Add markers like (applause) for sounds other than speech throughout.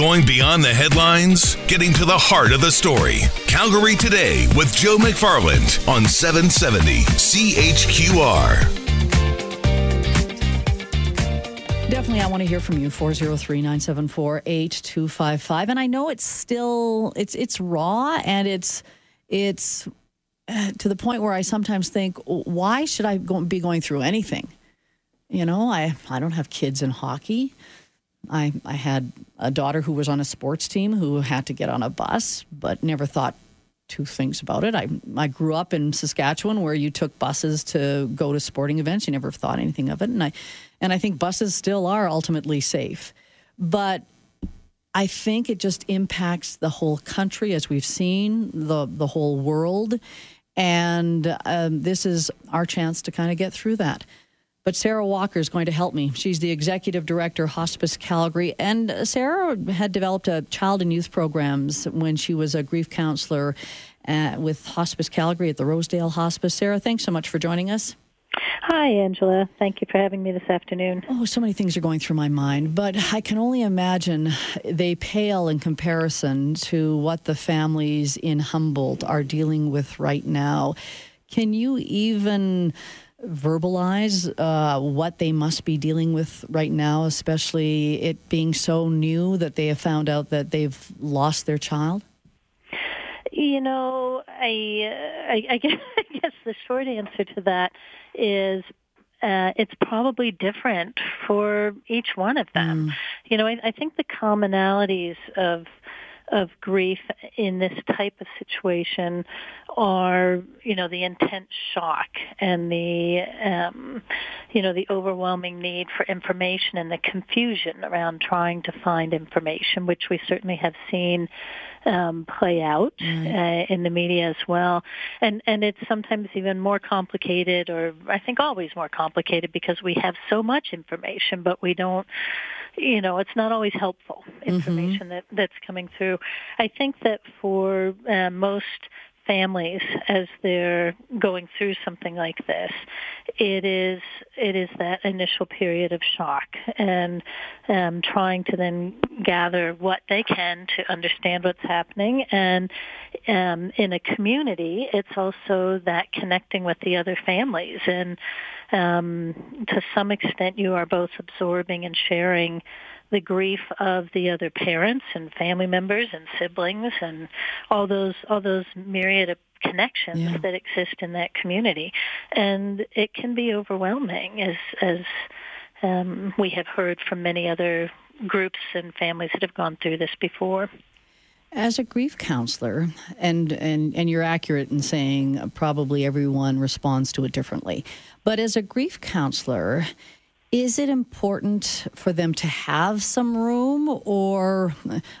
Going beyond the headlines, getting to the heart of the story. Calgary Today with Joe McFarland on 770 CHQR. Definitely, I want to hear from you. 403-974-8255. And I know it's still it's it's raw and it's it's uh, to the point where I sometimes think, why should I be going through anything? You know, I I don't have kids in hockey. I, I had a daughter who was on a sports team who had to get on a bus, but never thought two things about it. I, I grew up in Saskatchewan where you took buses to go to sporting events. You never thought anything of it. And I, and I think buses still are ultimately safe. But I think it just impacts the whole country, as we've seen, the, the whole world. And um, this is our chance to kind of get through that. But Sarah Walker is going to help me. She's the executive director, Hospice Calgary. And Sarah had developed a child and youth programs when she was a grief counselor uh, with Hospice Calgary at the Rosedale Hospice. Sarah, thanks so much for joining us. Hi, Angela. Thank you for having me this afternoon. Oh, so many things are going through my mind, but I can only imagine they pale in comparison to what the families in Humboldt are dealing with right now. Can you even verbalize uh, what they must be dealing with right now, especially it being so new that they have found out that they've lost their child? You know, I, uh, I, I, (laughs) guess, I guess the short answer to that is uh, it's probably different for each one of them. Mm. You know, I, I think the commonalities of of grief in this type of situation are, you know, the intense shock and the, um, you know, the overwhelming need for information and the confusion around trying to find information, which we certainly have seen um, play out mm. uh, in the media as well. And and it's sometimes even more complicated, or I think always more complicated, because we have so much information, but we don't you know, it's not always helpful mm-hmm. information mm-hmm. that, that's coming through. I think that for uh, most families as they're going through something like this it is it is that initial period of shock and um, trying to then gather what they can to understand what's happening. And um, in a community it's also that connecting with the other families. And um, to some extent you are both absorbing and sharing the grief of the other parents and family members and siblings and all those all those myriad of connections yeah. that exist in that community and it can be overwhelming as as um, we have heard from many other groups and families that have gone through this before. As a grief counselor, and, and, and you're accurate in saying probably everyone responds to it differently, but as a grief counselor, is it important for them to have some room, or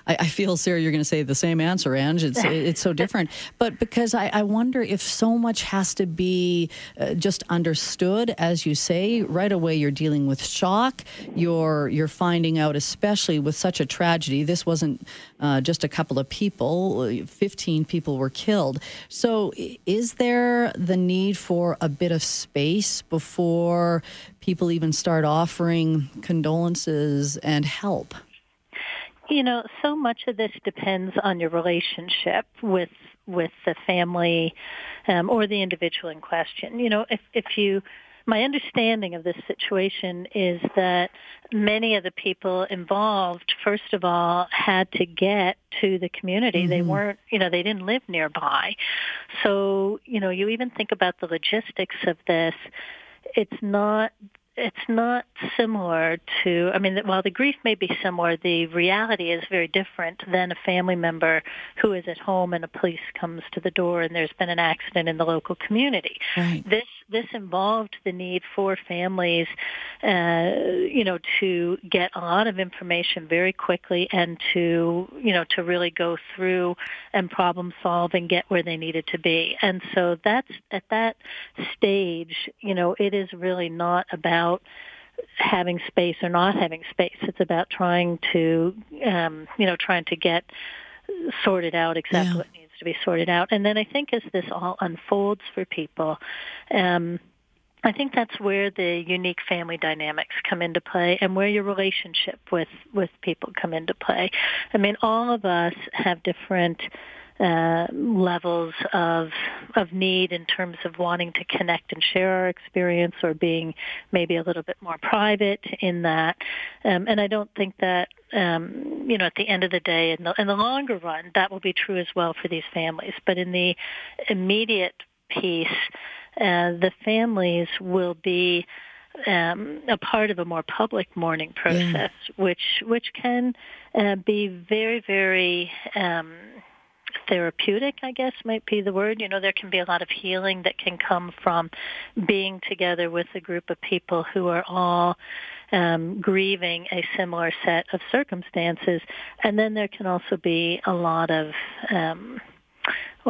I, I feel, Sarah, you're going to say the same answer, Ange. It's (laughs) it's so different, but because I, I wonder if so much has to be uh, just understood, as you say, right away. You're dealing with shock. You're you're finding out, especially with such a tragedy. This wasn't uh, just a couple of people. Fifteen people were killed. So, is there the need for a bit of space before people even start offering condolences and help? You know, so much of this depends on your relationship with with the family um, or the individual in question. You know, if if you my understanding of this situation is that many of the people involved, first of all, had to get to the community. Mm-hmm. They weren't, you know, they didn't live nearby. So, you know, you even think about the logistics of this it's not it's not similar to, I mean, while the grief may be similar, the reality is very different than a family member who is at home and a police comes to the door and there's been an accident in the local community. Right. This this involved the need for families, uh, you know, to get a lot of information very quickly and to, you know, to really go through and problem solve and get where they needed to be. And so that's at that stage, you know, it is really not about having space or not having space. It's about trying to, um, you know, trying to get sorted out exactly yeah. what needs to be sorted out. And then I think as this all unfolds for people, um, I think that's where the unique family dynamics come into play and where your relationship with, with people come into play. I mean, all of us have different uh, levels of of need in terms of wanting to connect and share our experience or being maybe a little bit more private in that. Um, and I don't think that um, you know at the end of the day, in the, in the longer run, that will be true as well for these families. But in the immediate piece, uh, the families will be um, a part of a more public mourning process, yeah. which which can uh, be very very um, therapeutic, I guess might be the word. You know, there can be a lot of healing that can come from being together with a group of people who are all um, grieving a similar set of circumstances. And then there can also be a lot of um,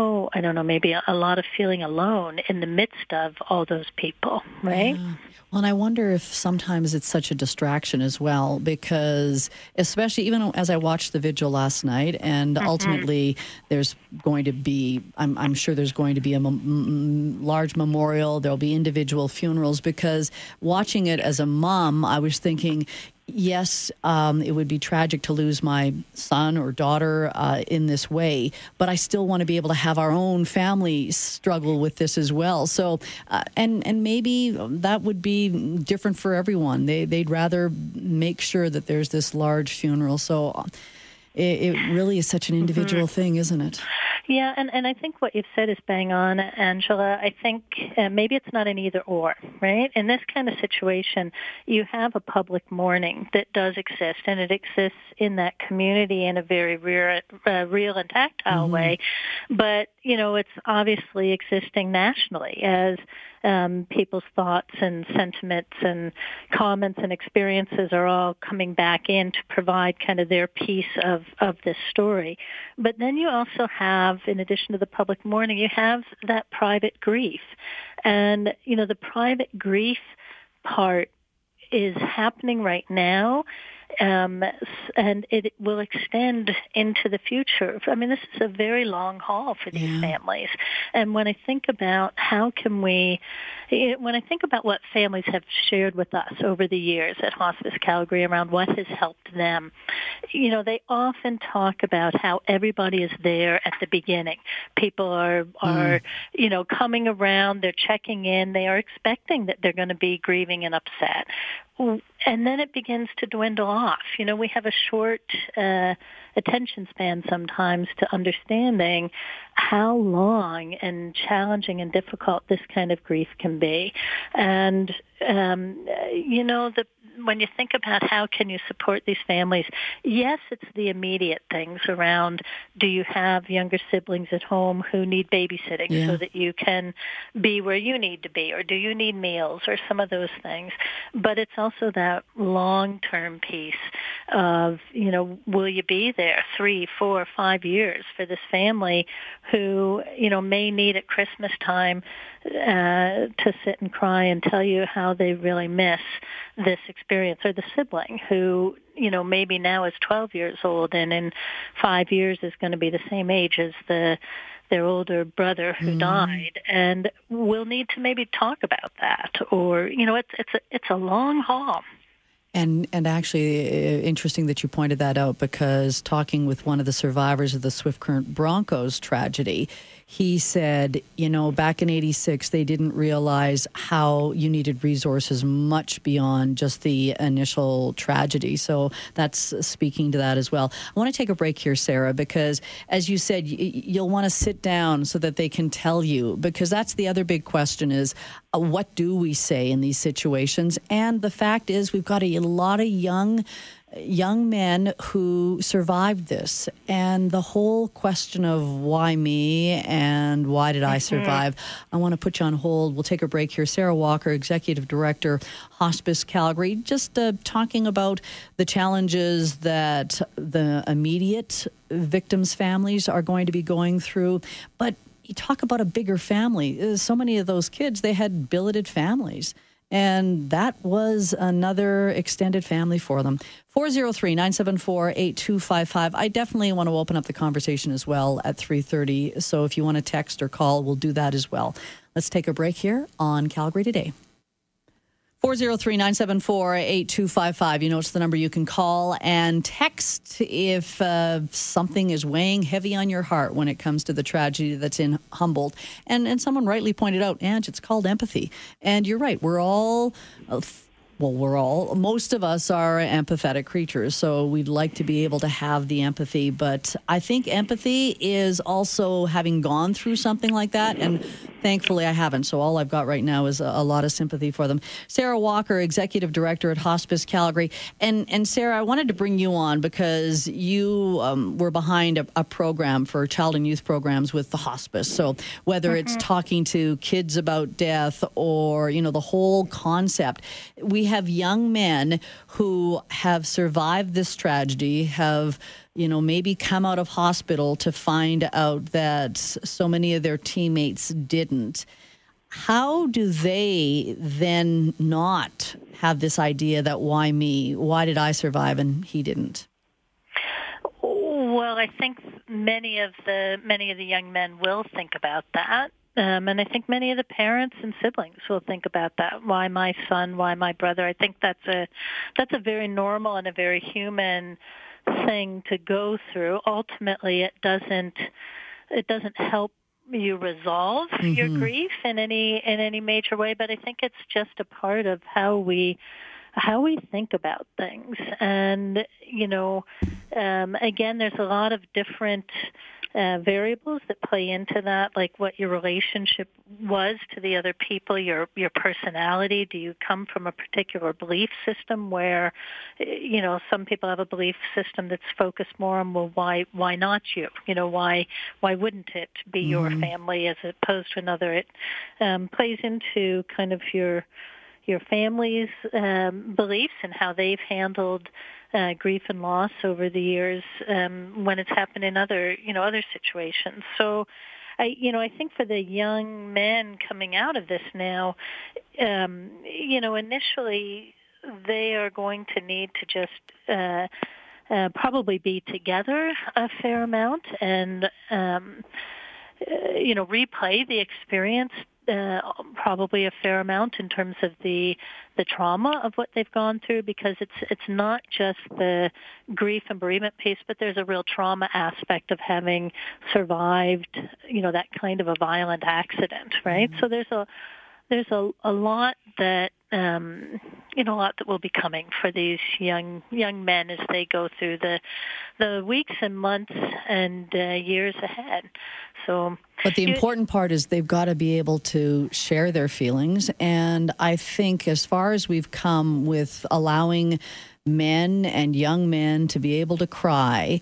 oh, I don't know, maybe a, a, lot of feeling alone in the midst of all those people, right? Yeah. Well, and I wonder if sometimes it's such a distraction as well, because especially even as I watched the vigil last night, and mm-hmm. ultimately there's going to be, I'm, I'm sure there's going to be a m- large memorial, there'll be individual funerals, because watching it as a mom, I was thinking, yes, um, it would be tragic to lose my son or daughter uh, in this way, but I still want to be able to have our own family struggle with this as well. So, uh, and and maybe that would be different for everyone. They they'd rather make sure that there's this large funeral. So it, it really is such an mm-hmm. individual mm-hmm. thing, isn't it? Yeah, and, and I think what you've said is bang on, Angela. I think uh, maybe it's not an either or, right? In this kind of situation, you have a public mourning that does exist, and it exists in that community in a very real, uh, real and tactile mm-hmm. way. But, you know, it's obviously existing nationally as um, people's thoughts and sentiments and comments and experiences are all coming back in to provide kind of their piece of, of this story. But then you also have, in addition to the public mourning, you have that private grief. And, you know, the private grief part is happening right now um, and it will extend into the future. I mean, this is a very long haul for these yeah. families. And when I think about how can we, when I think about what families have shared with us over the years at Hospice Calgary around what has helped them, you know, they often talk about how everybody is there at the beginning. People are are mm. you know coming around, they're checking in, they are expecting that they're going to be grieving and upset and then it begins to dwindle off. You know, we have a short uh, attention span sometimes to understanding how long and challenging and difficult this kind of grief can be. And um, you know, the when you think about how can you support these families, yes, it's the immediate things around do you have younger siblings at home who need babysitting yeah. so that you can be where you need to be or do you need meals or some of those things. But it's also that long-term piece of, you know, will you be there three, four, five years for this family who, you know, may need at Christmas time uh, to sit and cry and tell you how they really miss this experience. Or the sibling who you know maybe now is 12 years old and in 5 years is going to be the same age as the their older brother who mm. died. And we'll need to maybe talk about that. Or you know it's it's a, it's a long haul. And and actually, uh, interesting that you pointed that out because talking with one of the survivors of the Swift Current Broncos tragedy, he said, you know, back in 86, they didn't realize how you needed resources much beyond just the initial tragedy. So that's speaking to that as well. I want to take a break here, Sarah, because as you said, you'll want to sit down so that they can tell you, because that's the other big question is uh, what do we say in these situations? And the fact is, we've got a lot of young young men who survived this and the whole question of why me and why did I mm-hmm. survive. I want to put you on hold. We'll take a break here. Sarah Walker, Executive Director, Hospice Calgary, just uh, talking about the challenges that the immediate victims' families are going to be going through. But you talk about a bigger family. Uh, so many of those kids, they had billeted families. And that was another extended family for them. 403 974 8255. I definitely want to open up the conversation as well at 3:30. So if you want to text or call, we'll do that as well. Let's take a break here on Calgary Today. 403 974 8255. You know, it's the number you can call and text if uh, something is weighing heavy on your heart when it comes to the tragedy that's in Humboldt. And, and someone rightly pointed out, Ange, it's called empathy. And you're right, we're all. Uh, well, we're all, most of us are empathetic creatures, so we'd like to be able to have the empathy. But I think empathy is also having gone through something like that. And thankfully, I haven't. So all I've got right now is a, a lot of sympathy for them. Sarah Walker, Executive Director at Hospice Calgary. And, and Sarah, I wanted to bring you on because you um, were behind a, a, program for child and youth programs with the hospice. So whether mm-hmm. it's talking to kids about death or, you know, the whole concept, we have young men who have survived this tragedy, have you know, maybe come out of hospital to find out that so many of their teammates didn't. How do they then not have this idea that why me? Why did I survive and he didn't? Well, I think many of the many of the young men will think about that. Um, and I think many of the parents and siblings will think about that. Why my son? Why my brother? I think that's a that's a very normal and a very human thing to go through. Ultimately, it doesn't it doesn't help you resolve mm-hmm. your grief in any in any major way, but I think it's just a part of how we how we think about things. And you know, um, again, there's a lot of different uh, variables that play into that, like what your relationship was to the other people, your your personality. Do you come from a particular belief system where, you know, some people have a belief system that's focused more on well, why why not you? You know, why why wouldn't it be mm-hmm. your family as opposed to another? It um, plays into kind of your your family's um, beliefs and how they've handled uh, grief and loss over the years um, when it's happened in other you know other situations. So. I, you know, I think for the young men coming out of this now, um, you know, initially they are going to need to just uh, uh, probably be together a fair amount and, um, uh, you know, replay the experience uh, probably a fair amount in terms of the the trauma of what they've gone through because it's it's not just the grief and bereavement piece, but there's a real trauma aspect of having survived, you know, that kind of a violent accident, right? Mm-hmm. So there's a there's a, a lot that um, you know a lot that will be coming for these young young men as they go through the the weeks and months and uh, years ahead. So, but the important part is they've got to be able to share their feelings, and I think as far as we've come with allowing men and young men to be able to cry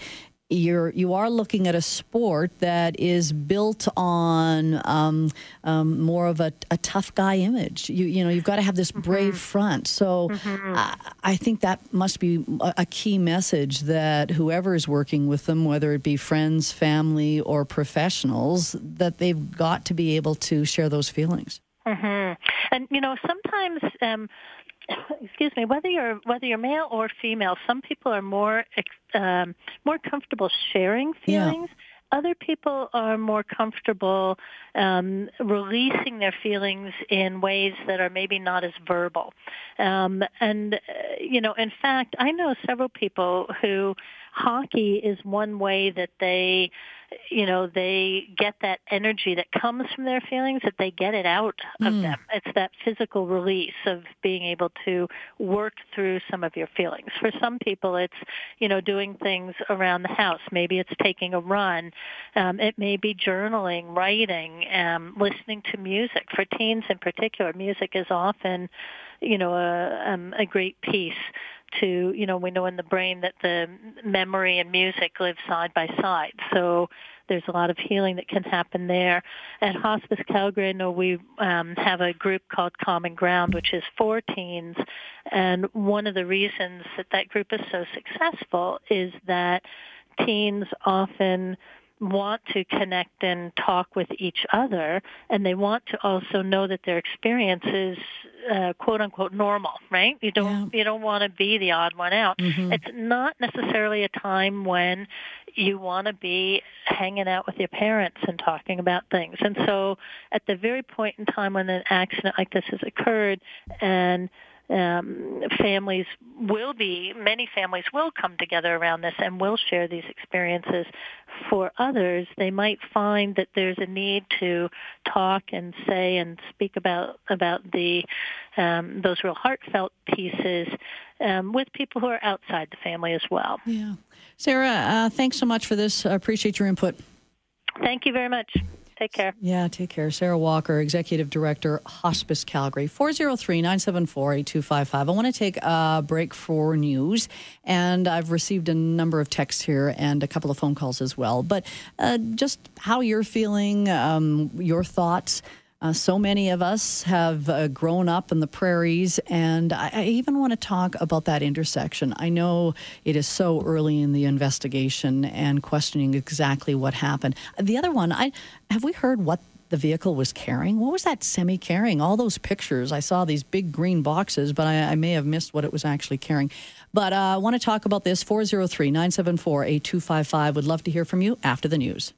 you're you are looking at a sport that is built on um, um, more of a, a, tough guy image. You you know you've got to have this brave mm-hmm. front. So mm-hmm. I, I, think that must be a, a, key message that whoever is working with them, whether it be friends, family, or professionals, that they've got to be able to share those feelings. Mm-hmm. And you know sometimes. Um, (coughs) excuse me, whether you're whether you're male or female, some people are more um, more comfortable sharing feelings. Yeah. Other people are more comfortable um, releasing their feelings in ways that are maybe not as verbal. Um, and, uh, you know, in fact, I know several people who hockey is one way that they you know they get that energy that comes from their feelings that they get it out of mm. them. It's that physical release of being able to work through some of your feelings. For some people it's you know doing things around the house. Maybe it's taking a run. Um, it may be journaling writing um, listening to music. For teens in particular music is often you know a, um, a great piece to, you know, we know in the brain that the memory and music live side by side. So there's a lot of healing that can happen there. At Hospice Calgary, I know we um, have a group called Common Ground, which is for teens. And one of the reasons that that group is so successful is that teens often want to connect and talk with each other and they want to also know that their experience is uh, quote unquote normal right you don't yeah. you don't want to be the odd one out mm-hmm. it's not necessarily a time when you want to be hanging out with your parents and talking about things and so at the very point in time when an accident like this has occurred and um, families will be, many families will come together around this and will share these experiences. For others, they might find that there's a need to talk and say and speak about about the um, those real heartfelt pieces um, with people who are outside the family as well. Yeah, Sarah, uh, thanks so much for this. I appreciate your input. Thank you very much. Take care. Yeah, take care. Sarah Walker, Executive Director, Hospice Calgary, 403 974 8255. I want to take a break for news, and I've received a number of texts here and a couple of phone calls as well. But uh, just how you're feeling, um, your thoughts. Uh, so many of us have uh, grown up in the prairies, and I, I, even want to talk about that intersection. I know it is so early in the investigation and questioning exactly what happened. The other one, I have we heard what the vehicle was carrying? What was that semi carrying? All those pictures, I saw these big green boxes, but I, I may have missed what it was actually carrying. But uh, I want to talk about this 403 974 8255. Would love to hear from you after the news.